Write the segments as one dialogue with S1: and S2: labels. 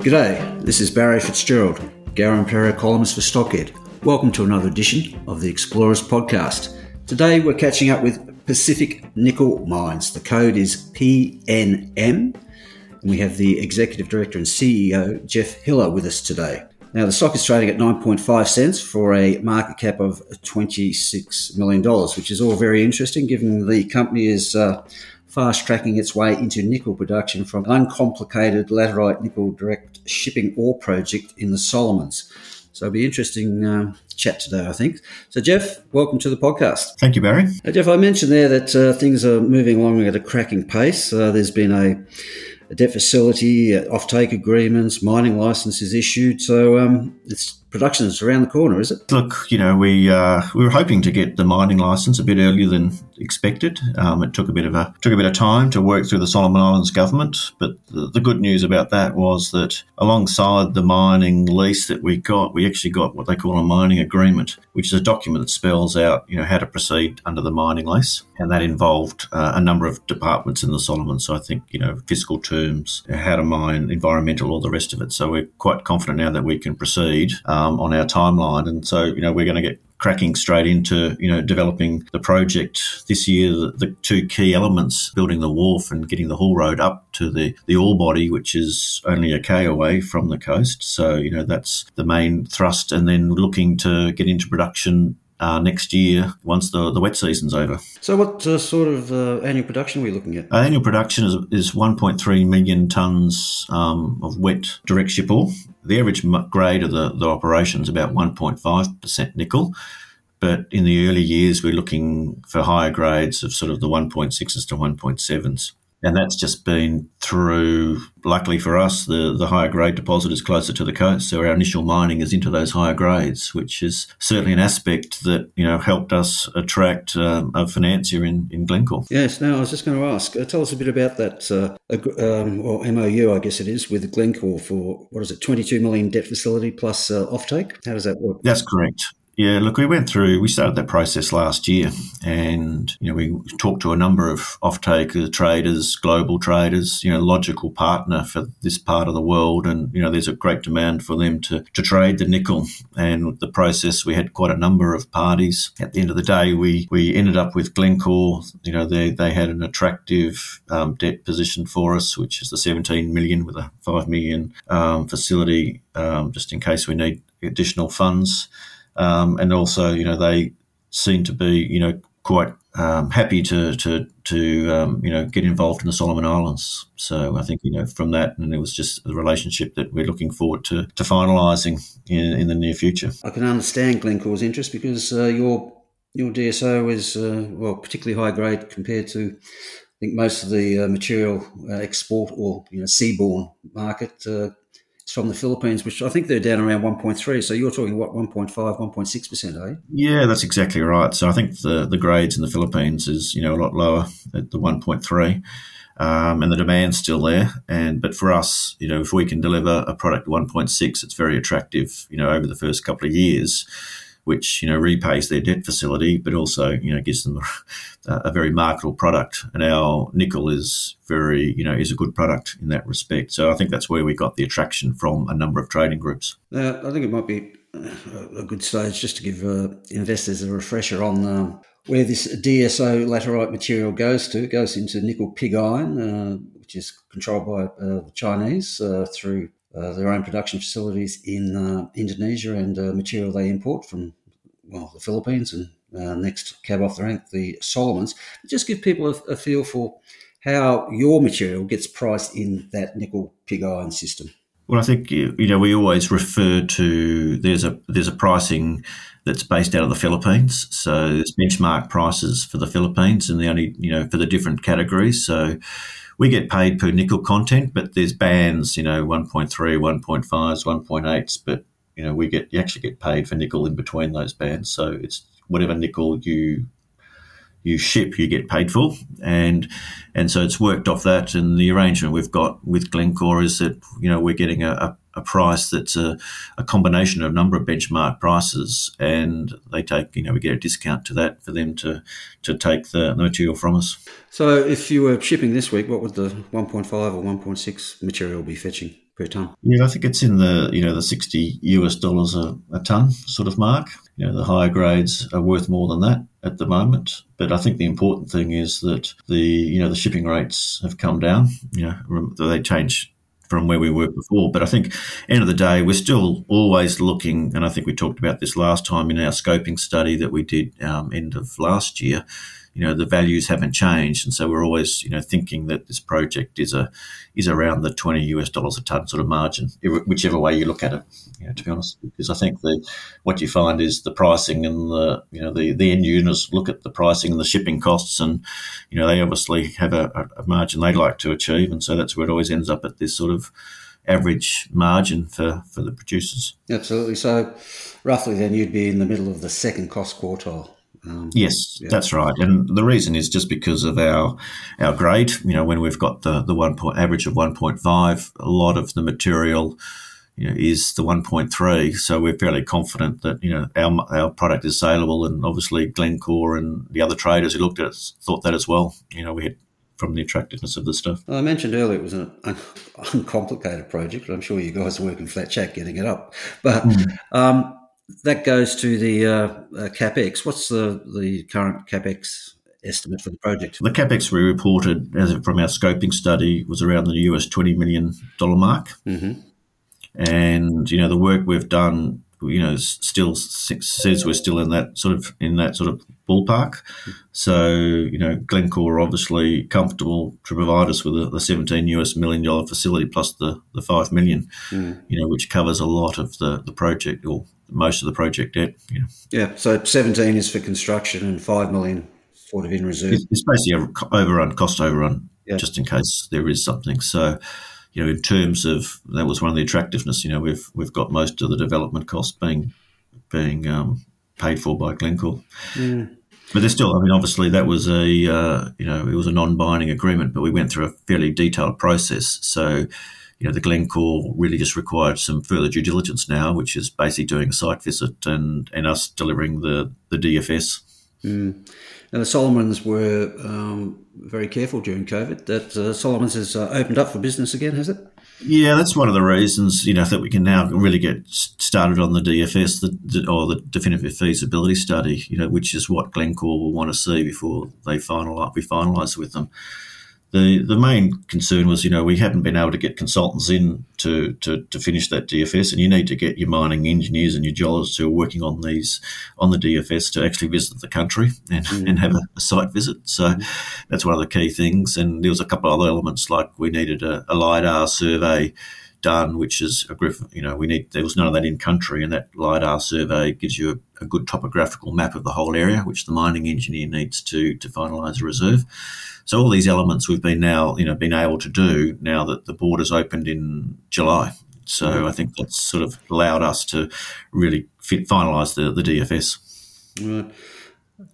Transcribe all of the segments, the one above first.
S1: G'day, this is Barry Fitzgerald, Garimpeiro columnist for Stockhead. Welcome to another edition of the Explorers podcast. Today we're catching up with Pacific Nickel Mines. The code is PNM, and we have the Executive Director and CEO, Geoff Hiller, with us today. Now, the stock is trading at 9.5 cents for a market cap of $26 million, which is all very interesting given the company is uh, fast tracking its way into nickel production from an uncomplicated laterite nickel direct shipping ore project in the Solomons. So it'll be interesting uh, chat today, I think. So, Geoff, welcome to the podcast.
S2: Thank you, Barry.
S1: Uh, Geoff, I mentioned there that uh, things are moving along at a cracking pace. Uh, there's been a, a debt facility, uh, offtake agreements, mining licenses issued. So um, it's production is around the corner, is it?
S2: Look, you know, we uh, we were hoping to get the mining license a bit earlier than expected. Um, it took a bit of a took a bit of time to work through the Solomon Islands government, but the, the, good news about that was that alongside the mining lease that we got, we actually got what they call a mining agreement, which is a document that spells out you know how to proceed under the mining lease, and that involved uh, a number of departments in the Solomons. So I think you know fiscal terms, how to mine, environmental, all the rest of it. So we're quite confident now that we can proceed. Um, um, on our timeline. And so, you know, we're going to get cracking straight into you know developing the project this year. The, the, two key elements: building the wharf and getting the haul road up to the the ore body, which is only a k away from the coast. So you know that's the main thrust, and then looking to get into production uh, next year once the, the wet season's over.
S1: So, what uh, sort of uh, annual production are we looking at?
S2: Uh, annual production is, is 1.3 million tonnes um, of wet direct ship ore. The average grade of the, the operation is about 1.5% nickel. But in the early years, we're looking for higher grades of sort of the 1.6s to 1.7s and that's just been through. Luckily for us, the the higher grade deposit is closer to the coast, so our initial mining is into those higher grades, which is certainly an aspect that you know helped us attract um, a financier in, in Glencore.
S1: Yes. Now I was just going to ask. Uh, tell us a bit about that, uh, um, or MOU, I guess it is, with Glencore for what is it, twenty two million debt facility plus uh, offtake. How does that work?
S2: That's correct. Yeah, look, we went through, we started that process last year and, you know, we talked to a number of off-taker traders, global traders, you know, logical partner for this part of the world. And, you know, there's a great demand for them to, to trade the nickel. And the process, we had quite a number of parties. At the end of the day, we, we ended up with Glencore. You know, they, they had an attractive um, debt position for us, which is the 17 million with a 5 million um, facility, um, just in case we need additional funds. Um, and also, you know, they seem to be, you know, quite um, happy to to to um, you know get involved in the Solomon Islands. So I think you know from that, and it was just a relationship that we're looking forward to to finalising in, in the near future.
S1: I can understand Glencore's interest because uh, your your DSO is uh, well particularly high grade compared to I think most of the uh, material uh, export or you know seaborne market uh, from the Philippines, which I think they're down around 1.3. So you're talking what 1.5, 1.6 percent, are you?
S2: Yeah, that's exactly right. So I think the the grades in the Philippines is you know a lot lower at the 1.3. Um, and the demand's still there. And but for us, you know, if we can deliver a product 1.6, it's very attractive. You know, over the first couple of years, which you know repays their debt facility, but also you know gives them a, a, very marketable product. And our nickel is very you know is a good product in that respect. So I think that's where we got the attraction from a number of trading groups.
S1: Uh, I think it might be a good stage just to give uh, investors a refresher on. Um, where this DSO laterite material goes to, it goes into nickel pig iron, uh, which is controlled by uh, the Chinese uh, through uh, their own production facilities in uh, Indonesia and uh, material they import from well the Philippines and uh, next cab off the rank the Solomons. Just give people a, a, feel for how your material gets priced in that nickel pig iron system.
S2: Well, I think you know we always refer to there's a there's a pricing that's based out of the Philippines. So there's benchmark prices for the Philippines, and the only you know for the different categories. So we get paid per nickel content, but there's bands, you know, 1.3, 1.5s, 1.8s, but you know we get you actually get paid for nickel in between those bands. So it's whatever nickel you you ship, you get paid for, and and so it's worked off that. And the arrangement we've got with Glencore is that you know we're getting a, a, a price that's a, a, combination of a number of benchmark prices, and they take you know we get a discount to that for them to to take the, the material from us.
S1: So if you were shipping this week, what would the 1.5 or 1.6 material be fetching? Per ton?
S2: Yeah, I think it's in the you know the sixty US dollars a, a ton sort of mark. You know, the higher grades are worth more than that at the moment. But I think the important thing is that the you know the shipping rates have come down. You know, they change from where we were before. But I think, end of the day, we're still always looking, and I think we talked about this last time in our scoping study that we did um, end of last year you know the values haven't changed, and so we're always you know thinking that this project is a is around the twenty US dollars a ton sort of margin, whichever way you look at it. You know, to be honest, because I think the what you find is the pricing and the you know the the end users look at the pricing and the shipping costs, and you know they obviously have a, a margin they'd like to achieve, and so that's where it always ends up at this sort of average margin for, for the producers.
S1: Absolutely. So, roughly, then you'd be in the middle of the second cost quartile.
S2: Um, yes, yeah. that's right, and the reason is just because of our our grade. You know, when we've got the the one point average of one point five, a lot of the material. You know, is the 1.3, so we're fairly confident that you know our our product is saleable, and obviously Glencore and the other traders who looked at it thought that as well. You know, we had from the attractiveness of the stuff.
S1: Well, I mentioned earlier it was an uncomplicated project, but I'm sure you guys are working flat chat getting it up. But mm. um, that goes to the uh, uh, capex. What's the the current capex estimate for the project?
S2: The capex we reported as from our scoping study was around the US twenty million dollar mark, mm-hmm. and you know the work we've done, you know, still says we're still in that sort of in that sort of ballpark. So you know, Glencore are obviously comfortable to provide us with a, the seventeen US million dollar facility plus the the five million, mm. you know, which covers a lot of the the project or most of the project debt. You know.
S1: Yeah, so 17 is for construction and 5 million sort of in reserve.
S2: It's, basically a overrun, cost overrun, yeah. just in case there is something. So, you know, in terms of that was one of the attractiveness. You know, we've we've got most of the development costs being being um, paid for by Glencore. Mm. But there's still, I mean, obviously that was a, uh, you know, it was a non-binding agreement, but we went through a fairly detailed process. So, you know, the Glencore really just required some further due diligence now, which is basically doing a site visit and, and us delivering the, the DFS.
S1: Mm. Now, the Solomons were um, very careful during COVID. That uh, Solomons has uh, opened up for business again, has it?
S2: Yeah, that's one of the reasons, you know, that we can now really get started on the DFS the, or the definitive feasibility study, you know, which is what Glencore will want to see before they finalise, we finalise with them the the main concern was, you know, we haven't been able to get consultants in to, to, to finish that DFS, and you need to get your mining engineers and your geologists who are working on these on the DFS to actually visit the country and, mm. and have a, a, site visit. So mm. that's one of the key things. And there was a couple of other elements like we needed a, a lidar survey done, which is a griff. You know, we need there was none of that in country, and that lidar survey gives you a, a good topographical map of the whole area, which the mining engineer needs to to finalise a reserve. So all these elements we've been now, you know, been able to do now that the borders opened in July. So mm-hmm. I think that's sort of allowed us to really fit, finalise the, the DFS.
S1: Right.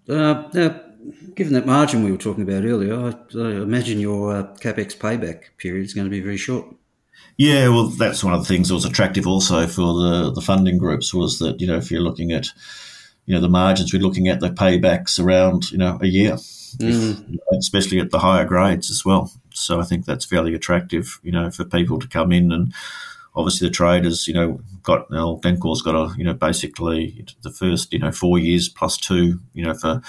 S1: Uh, now, given that margin we were talking about earlier, I, I imagine your uh, capex payback period is going to be very short.
S2: Yeah, well, that's one of the things that was attractive also for the, the funding groups was that, you know, if you're looking at, you know, the margins, we're looking at the paybacks around, you know, a year mm. especially at the higher grades as well. So I think that's fairly attractive, you know, for people to come in and obviously the traders, you know, got well, Glencore's got a, you know, basically the first, you know, four years plus two, you know, for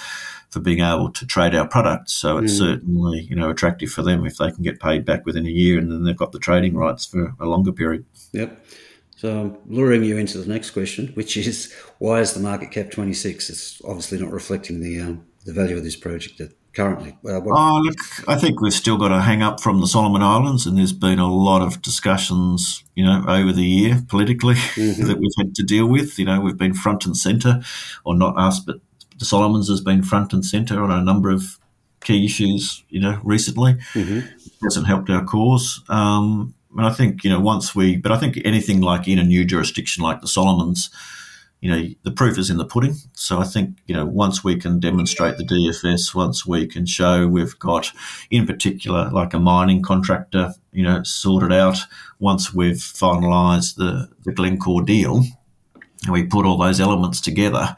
S2: for being able to trade our products. So it's mm. certainly, you know, attractive for them if they can get paid back within a year and then they've got the trading rights for a longer period.
S1: Yep. So I'm luring you into the next question, which is why is the market cap 26? It's obviously not reflecting the um, the value of this project at, currently? Uh,
S2: oh, look, I think we've still got a hang up from the Solomon Islands, and there's been a lot of discussions, you know, over the year politically mm-hmm. that we've had to deal with. You know, we've been front and centre, or not us, but the Solomons has been front and centre on a number of key issues, you know, recently. Mm-hmm. It hasn't helped our cause. Um, and I think, you know, once we, but I think anything like in a new jurisdiction like the Solomons, you know, the proof is in the pudding. So I think, you know, once we can demonstrate the DFS, once we can show we've got, in particular, like a mining contractor, you know, sorted out, once we've finalised the, the Glencore deal, and we put all those elements together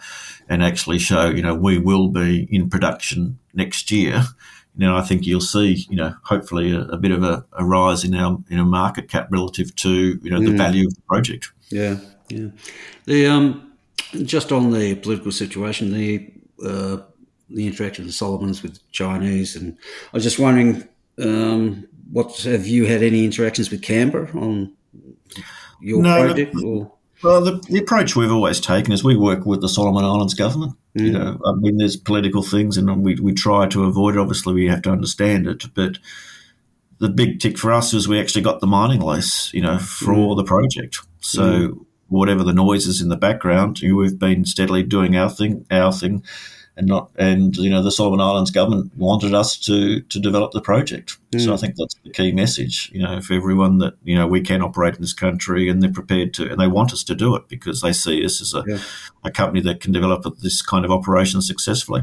S2: and actually show, you know, we will be in production next year, now I think you'll see, you know, hopefully a, a bit of a, a, rise in our in our market cap relative to you know the mm. value of the project.
S1: Yeah, yeah. The um, just on the political situation, the uh, the interaction of the Solomons with Chinese, and I was just wondering, um, what have you had any interactions with Canberra on your no, project? Or?
S2: Well, the, the, approach we've always taken is we work with the Solomon Islands government. Mm. You know, I mean, there's political things, and we we try to avoid it. Obviously, we have to understand it, but the big tick for us is we actually got the mining lease, you know, for mm. the project. So mm. whatever the noise is in the background, we've been steadily doing our thing, our thing, and not and you know the Solomon Islands government wanted us to to develop the project. Mm. So I think that's the key message. You know, for everyone that you know we can operate in this country and they're prepared to and they want us to do it because they see us as a, yeah. a company that can develop this kind of operation successfully.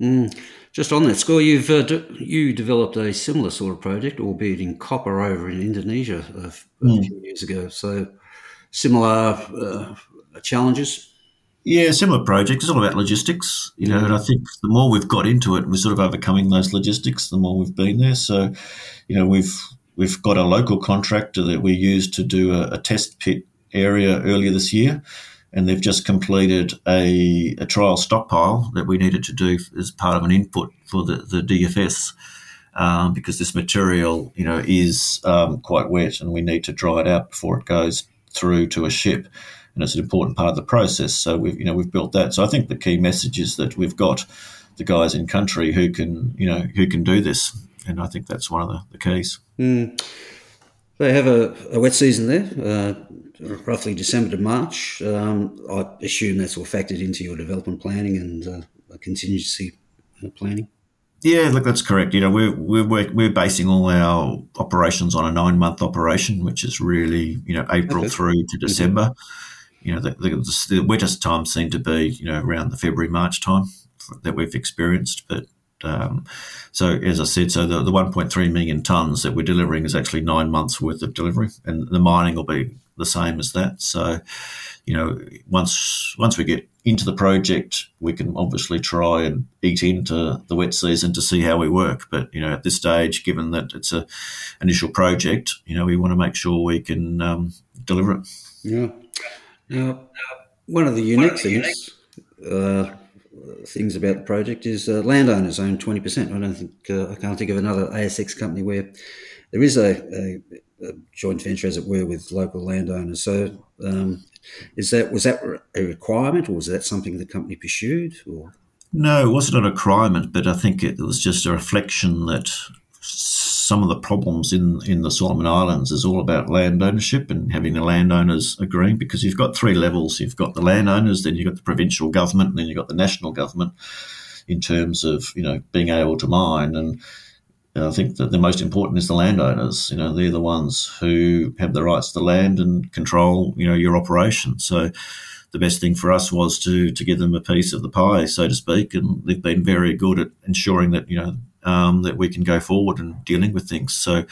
S1: Mm. Just on that score, you've uh, de- you developed a similar sort of project, albeit in copper, over in Indonesia a, f- a mm. few years ago. So similar uh, challenges.
S2: Yeah, similar project. It's all about logistics, you know, and I think the more we've got into it, we're sort of overcoming those logistics. The more we've been there, so you know, we've we've got a local contractor that we used to do a, a test pit area earlier this year, and they've just completed a, a trial stockpile that we needed to do as part of an input for the the DFS. Um, because this material, you know, is um, quite wet, and we need to dry it out before it goes through to a ship and it's an important part of the process. So we've you know we've built that. So I think the key message is that we've got the guys in country who can you know who can do this, and I think that's one of the, the keys.
S1: Mm. They have a, a, wet season there, uh, roughly December to March. Um, I assume that's all factored into your development planning and uh, contingency uh, planning.
S2: Yeah, look, that's correct. You know, we're we're we're basing all our operations on a nine month operation, which is really you know April okay. through to mm-hmm. December. Mm-hmm you know, the, the, the wettest times seem to be, you know, around the February, March time that we've experienced. But um, so, as I said, so the, the 1.3 million tonnes that we're delivering is actually nine months worth of delivery, and the mining will be the same as that. So, you know, once once we get into the project, we can obviously try and eat into the wet season to see how we work. But you know, at this stage, given that it's a initial project, you know, we want to make sure we can um, deliver it.
S1: Yeah. Now, one of the unique things, uh, things about the project is uh, landowners own 20%. I don't think, uh, I can't think of another ASX company where there is a, a, a joint venture, as it were, with local landowners. So, um, is that was that a requirement, or was that something the company pursued? Or
S2: no, it wasn't a requirement, but I think it was just a reflection that some of the problems in, in the Solomon Islands is all about land ownership and having the landowners agreeing because you've got three levels. You've got the landowners, then you've got the provincial government, and then you've got the national government in terms of, you know, being able to mine. And I think that the most important is the landowners. You know, they're the ones who have the rights to land and control, you know, your operation. So the best thing for us was to to give them a piece of the pie, so to speak, and they've been very good at ensuring that you know um, that we can go forward and dealing with things. So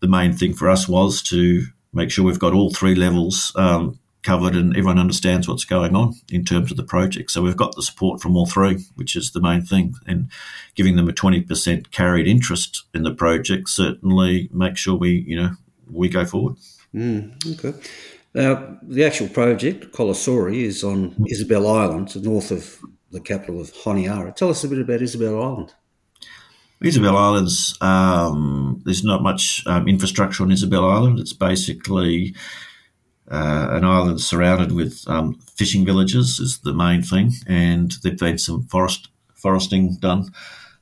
S2: the main thing for us was to make sure we've got all three levels um, covered and everyone understands what's going on in terms of the project. So we've got the support from all three, which is the main thing, and giving them a twenty percent carried interest in the project certainly makes sure we you know we go forward.
S1: Mm, okay. Now, the actual project, Kolosori, is on Isabel Island, north of the capital of Honiara. Tell us a bit about Isabel Island.
S2: Isabel Islands, um, there's not much um, infrastructure on Isabel Island. It's basically uh, an island surrounded with um, fishing villages is the main thing, and there've been some forest foresting done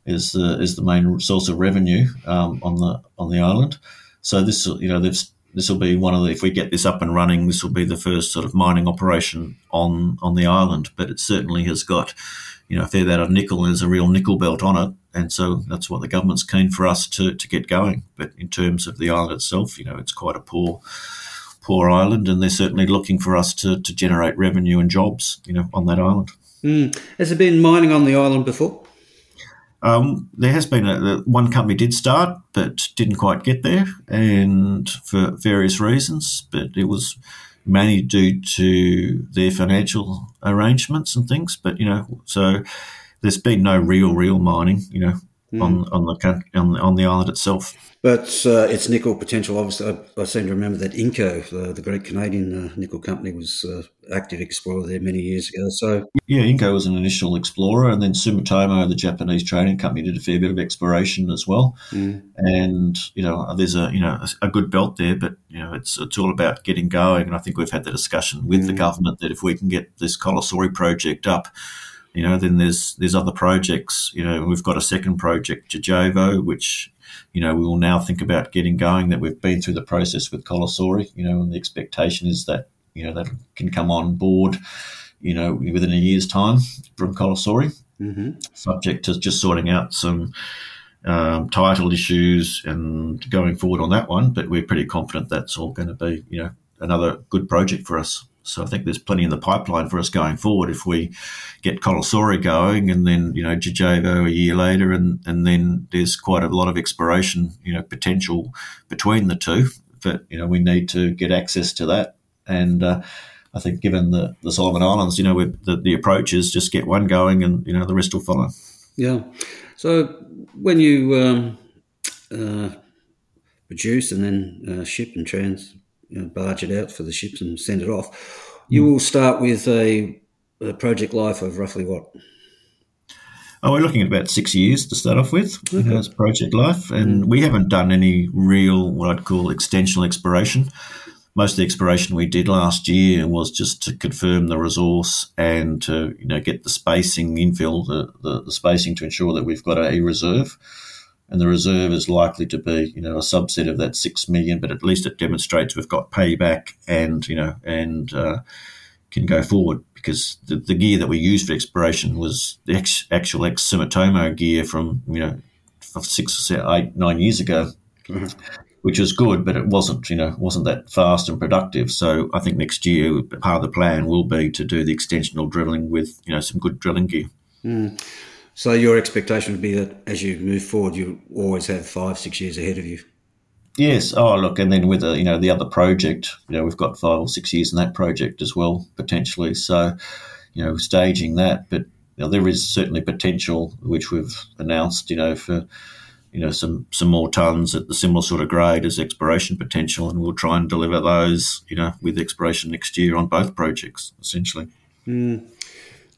S2: is the is the main source of revenue um, on the on the island. So this you know this this will be one of the if we get this up and running, this will be the first sort of mining operation on on the island. But it certainly has got you know a fair bit of nickel. There's a real nickel belt on it, and so that's what the government's keen for us to to get going. But in terms of the island itself, you know, it's quite a poor poor island, and they're certainly looking for us to, to generate revenue and jobs, you know, on that island.
S1: Mm. Has there been mining on the island before?
S2: Um, there has been a, one company did start, but didn't quite get there, and for various reasons. But it was mainly due to their financial arrangements and things. But you know, so there's been no real, real mining, you know, mm. on on the on, on the island itself.
S1: But uh, its nickel potential, obviously, I, I, seem to remember that Inco, the, the great Canadian uh, nickel company, was uh, active explorer there many years ago. So
S2: yeah, Inco was an initial explorer, and then Sumitomo, the Japanese trading company, did a fair bit of exploration as well. Mm. And you know, there's a you know a, a, good belt there, but you know, it's it's all about getting going. And I think we've had the discussion with mm. the government that if we can get this Kolosori project up you know, then there's there's other projects. You know, we've got a second project, Jejevo, which you know, we will now think about getting going. That we've been through the process with Kolosori, you know, and the expectation is that you know that can come on board, you know, within a year's time from Kolosori, mm-hmm. subject to just sorting out some um, title issues and going forward on that one. But we're pretty confident that's all going to be, you know, another good project for us. So I think there's plenty in the pipeline for us going forward if we get Kolosori going and then, you know, Jejevo a year later and, and then there's quite a lot of exploration, you know, potential between the two. But, you know, we need to get access to that. And uh, I think given the, the Solomon Islands, you know, the, the approach is just get one going and, you know, the rest will follow.
S1: Yeah. So when you um, uh, produce and then uh, ship and trans you know, barge it out for the ships and send it off. You will start with a, a project life of roughly what?
S2: Oh, we're looking at about six years to start off with okay. as project life, and mm. we haven't done any real what I'd call extensional exploration. Most of the exploration we did last year was just to confirm the resource and to you know get the spacing infill, the, the, the spacing to ensure that we've got a reserve and the reserve is likely to be, you know, a subset of that six million. But at least it demonstrates we've got payback and you know and uh, can go forward because the, the, gear that we used for exploration was the ex, actual ex Sumitomo gear from you know six or eight nine years ago. Mm-hmm. Which was good, but it wasn't, you know, wasn't that fast and productive. So I think next year, part of the plan will be to do the extensional drilling with, you know, some good drilling gear.
S1: Mm. So your expectation would be that as you move forward, you always have five, six years ahead of you.
S2: Yes. Oh, look, and then with the you know the other project, you know, we've got five or six years in that project as well potentially. So, you know, staging that, but you know, there is certainly potential which we've announced, you know, for you know some some more tons at the similar sort of grade as exploration potential, and we'll try and deliver those, you know, with exploration next year on both projects essentially.
S1: Mm.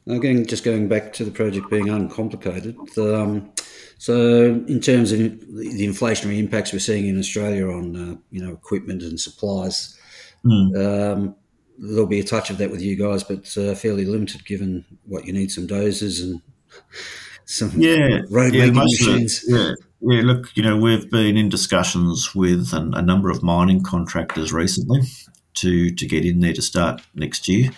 S1: Again, just going back to the project being uncomplicated. Um, so, in terms of the inflationary impacts we're seeing in Australia on uh, you know equipment and supplies, mm. um, there'll be a touch of that with you guys, but uh, fairly limited given what you need some dozers and some
S2: yeah,
S1: road
S2: yeah,
S1: machines.
S2: It, yeah. Yeah, look, you know, we've been in discussions with an, a number of mining contractors recently to to get in there to start next year.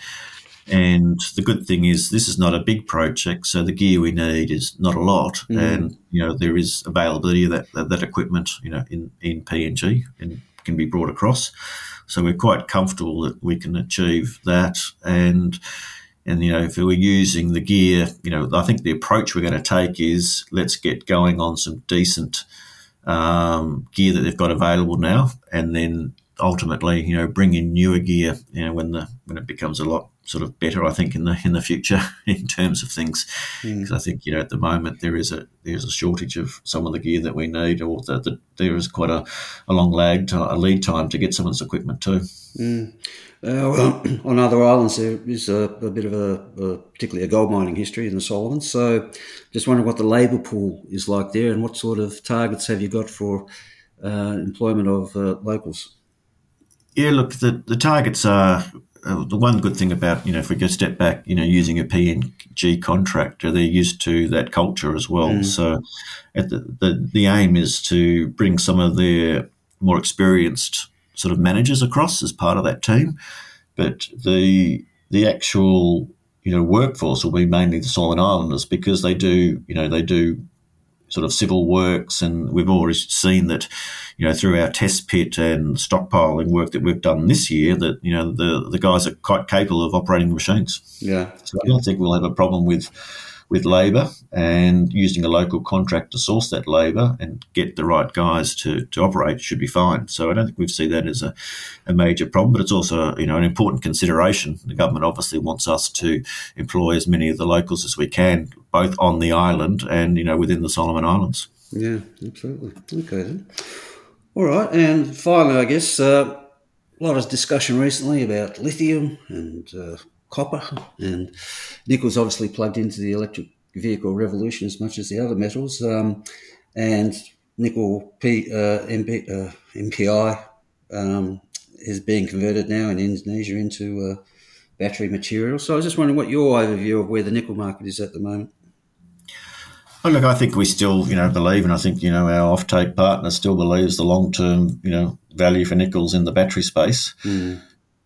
S2: And the good thing is, this is not a big project, so the gear we need is not a lot, mm. and you know there is availability of that, that, that equipment, you know, in in PNG and can be brought across. So we're quite comfortable that we can achieve that, and and you know if we're using the gear, you know, I think the approach we're going to take is let's get going on some decent um, gear that they've got available now, and then ultimately, you know, bring in newer gear, you know, when the when it becomes a lot sort of better, I think, in the in the future in terms of things. Because mm. I think you know at the moment there is a there's a shortage of some of the gear that we need, or the, the, there is quite a, a long lag to, a lead time to get some of this equipment too.
S1: Mm. Uh, well, on other islands, there is a, a bit of a, a, particularly a gold mining history in the Solomons. So, just wondering what the labour pool is like there, and what sort of targets have you got for uh, employment of uh, locals?
S2: Yeah, look, the, the targets are uh, the one good thing about you know if we go step back, you know, using a PNG contractor, they're used to that culture as well. Mm. So, the, the the aim is to bring some of their more experienced sort of managers across as part of that team, but the the actual you know workforce will be mainly the Solomon Islanders because they do you know they do sort of civil works, and we've already seen that, you know, through our test pit and stockpiling work that we've done this year, that you know the the guys are quite capable of operating machines.
S1: Yeah,
S2: so I don't think we'll have a problem with with labour and using a local contract to source that labour and get the right guys to, to operate should be fine. So I don't think we see that as a, a major problem, but it's also you know an important consideration. The government obviously wants us to employ as many of the locals as we can, both on the island and you know within the Solomon Islands.
S1: Yeah, absolutely. Okay then. All right, and finally, I guess uh, a lot of discussion recently about lithium and uh, copper, and nickel's obviously plugged into the electric vehicle revolution as much as the other metals. Um, and nickel P, uh, MP, uh, NPI um, is being converted now in Indonesia into uh, battery material. So I was just wondering what your overview of where the nickel market is at the moment.
S2: Well, look, I think we still, you know, believe, and I think you know our offtake partner still believes the long-term, you know, value for nickels in the battery space. Mm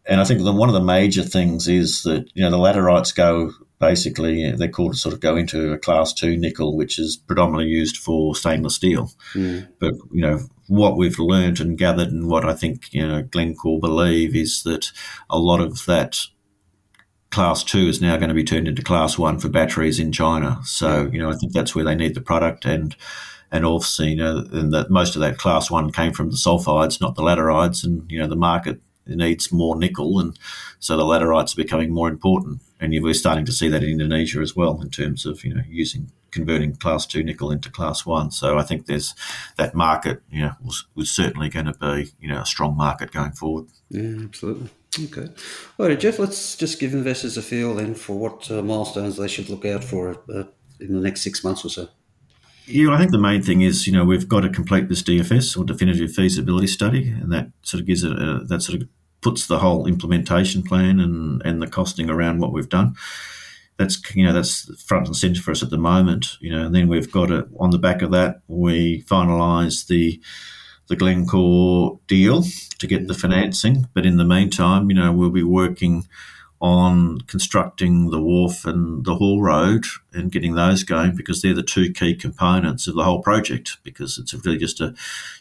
S2: and I think the, one of the major things is that you know the laterites go basically they're called to sort of go into a class two nickel, which is predominantly used for stainless steel. Mm. But you know what we've learned and gathered, and what I think you know Glencore believe is that a lot of that class two is now going to be turned into class one for batteries in China. So you know I think that's where they need the product and and also you know and that most of that class one came from the sulfides, not the laterites, and you know the market needs more nickel, and so the laterites are becoming more important. And we're starting to see that in Indonesia as well, in terms of you know using converting class two nickel into class one. So I think there's that market, you know, was, was certainly going to be you know a strong market going forward.
S1: Yeah, absolutely. Okay. All right, Geoff, let's just give investors a feel then for what uh, milestones they should look out for uh, in the next six months or so.
S2: Yeah, I think the main thing is, you know, we've got to complete this DFS or definitive feasibility study, and that sort of gives it a, that sort of puts the whole implementation plan and, and the costing around what we've done. That's you know that's front and centre for us at the moment. You know, and then we've got it on the back of that. We finalise the the Glencore deal to get the financing, but in the meantime, you know, we'll be working on constructing the wharf and the haul road and getting those going because they're the two key components of the whole project because it's really just a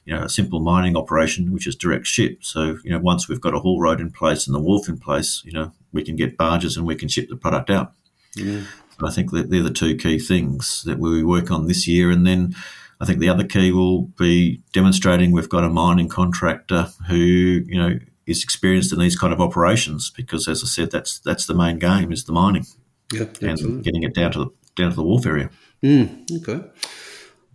S2: you know a simple mining operation which is direct ship. So you know once we've got a haul road in place and the wharf in place you know we can get barges and we can ship the product out. Yeah. so I think that they're the two key things that we work on this year. And then I think the other key will be demonstrating we've got a mining contractor who you know is experienced in these kind of operations because, as I said, that's that's the main game is the mining,
S1: yeah,
S2: and getting it down to the down to the wharf area.
S1: Mm, okay.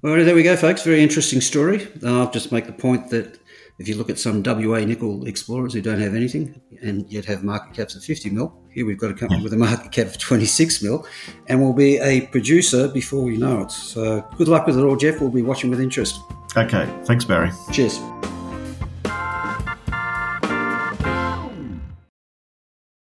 S1: Well, there we go, folks. Very interesting story. I'll just make the point that if you look at some WA nickel explorers who don't have anything and yet have market caps of 50 mil, here we've got a company yeah. with a market cap of 26 mil and will be a producer before we know it. So good luck with it all, Geoff. We'll be watching with interest.
S2: Okay. Thanks, Barry.
S1: Cheers.